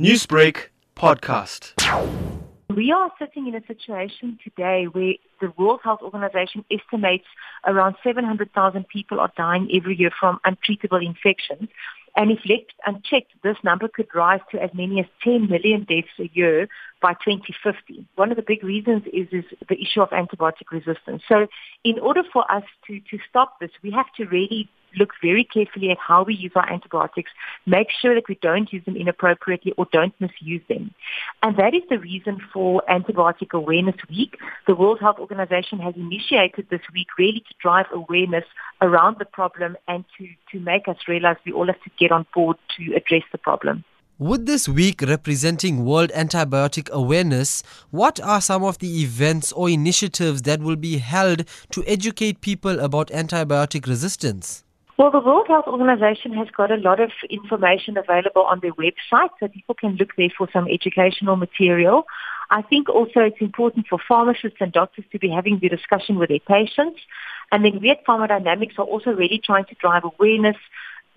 Newsbreak podcast. We are sitting in a situation today where the World Health Organization estimates around 700,000 people are dying every year from untreatable infections. And if left unchecked, this number could rise to as many as 10 million deaths a year by 2050. One of the big reasons is, is the issue of antibiotic resistance. So in order for us to, to stop this, we have to really look very carefully at how we use our antibiotics, make sure that we don't use them inappropriately or don't misuse them. And that is the reason for Antibiotic Awareness Week. The World Health Organization has initiated this week really to drive awareness around the problem and to, to make us realize we all have to get on board to address the problem. With this week representing World Antibiotic Awareness, what are some of the events or initiatives that will be held to educate people about antibiotic resistance? Well, the World Health Organization has got a lot of information available on their website, so people can look there for some educational material. I think also it's important for pharmacists and doctors to be having the discussion with their patients. And then we at Pharma-Dynamics are also really trying to drive awareness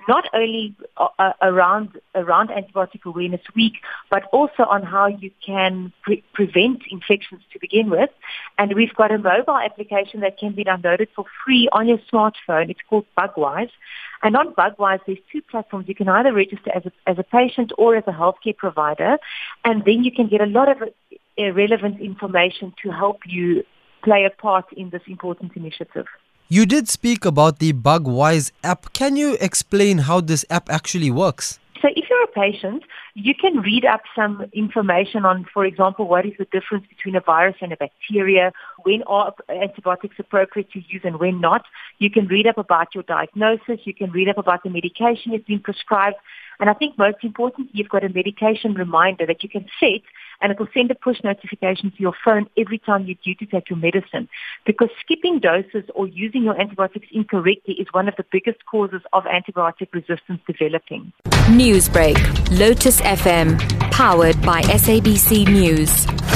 not only uh, uh, around around antibiotic awareness week, but also on how you can pre- prevent infections to begin with. And we've got a mobile application that can be downloaded for free on your smartphone. It's called Bugwise. And on Bugwise, there's two platforms. You can either register as a, as a patient or as a healthcare provider, and then you can get a lot of uh, relevant information to help you play a part in this important initiative. You did speak about the Bugwise app. Can you explain how this app actually works? So if you're a patient, you can read up some information on, for example, what is the difference between a virus and a bacteria, when are antibiotics appropriate to use and when not. You can read up about your diagnosis. You can read up about the medication that's been prescribed. And I think most importantly, you've got a medication reminder that you can set and it will send a push notification to your phone every time you're due to take your medicine. Because skipping doses or using your antibiotics incorrectly is one of the biggest causes of antibiotic resistance developing. Newsbreak, Lotus FM, powered by SABC News.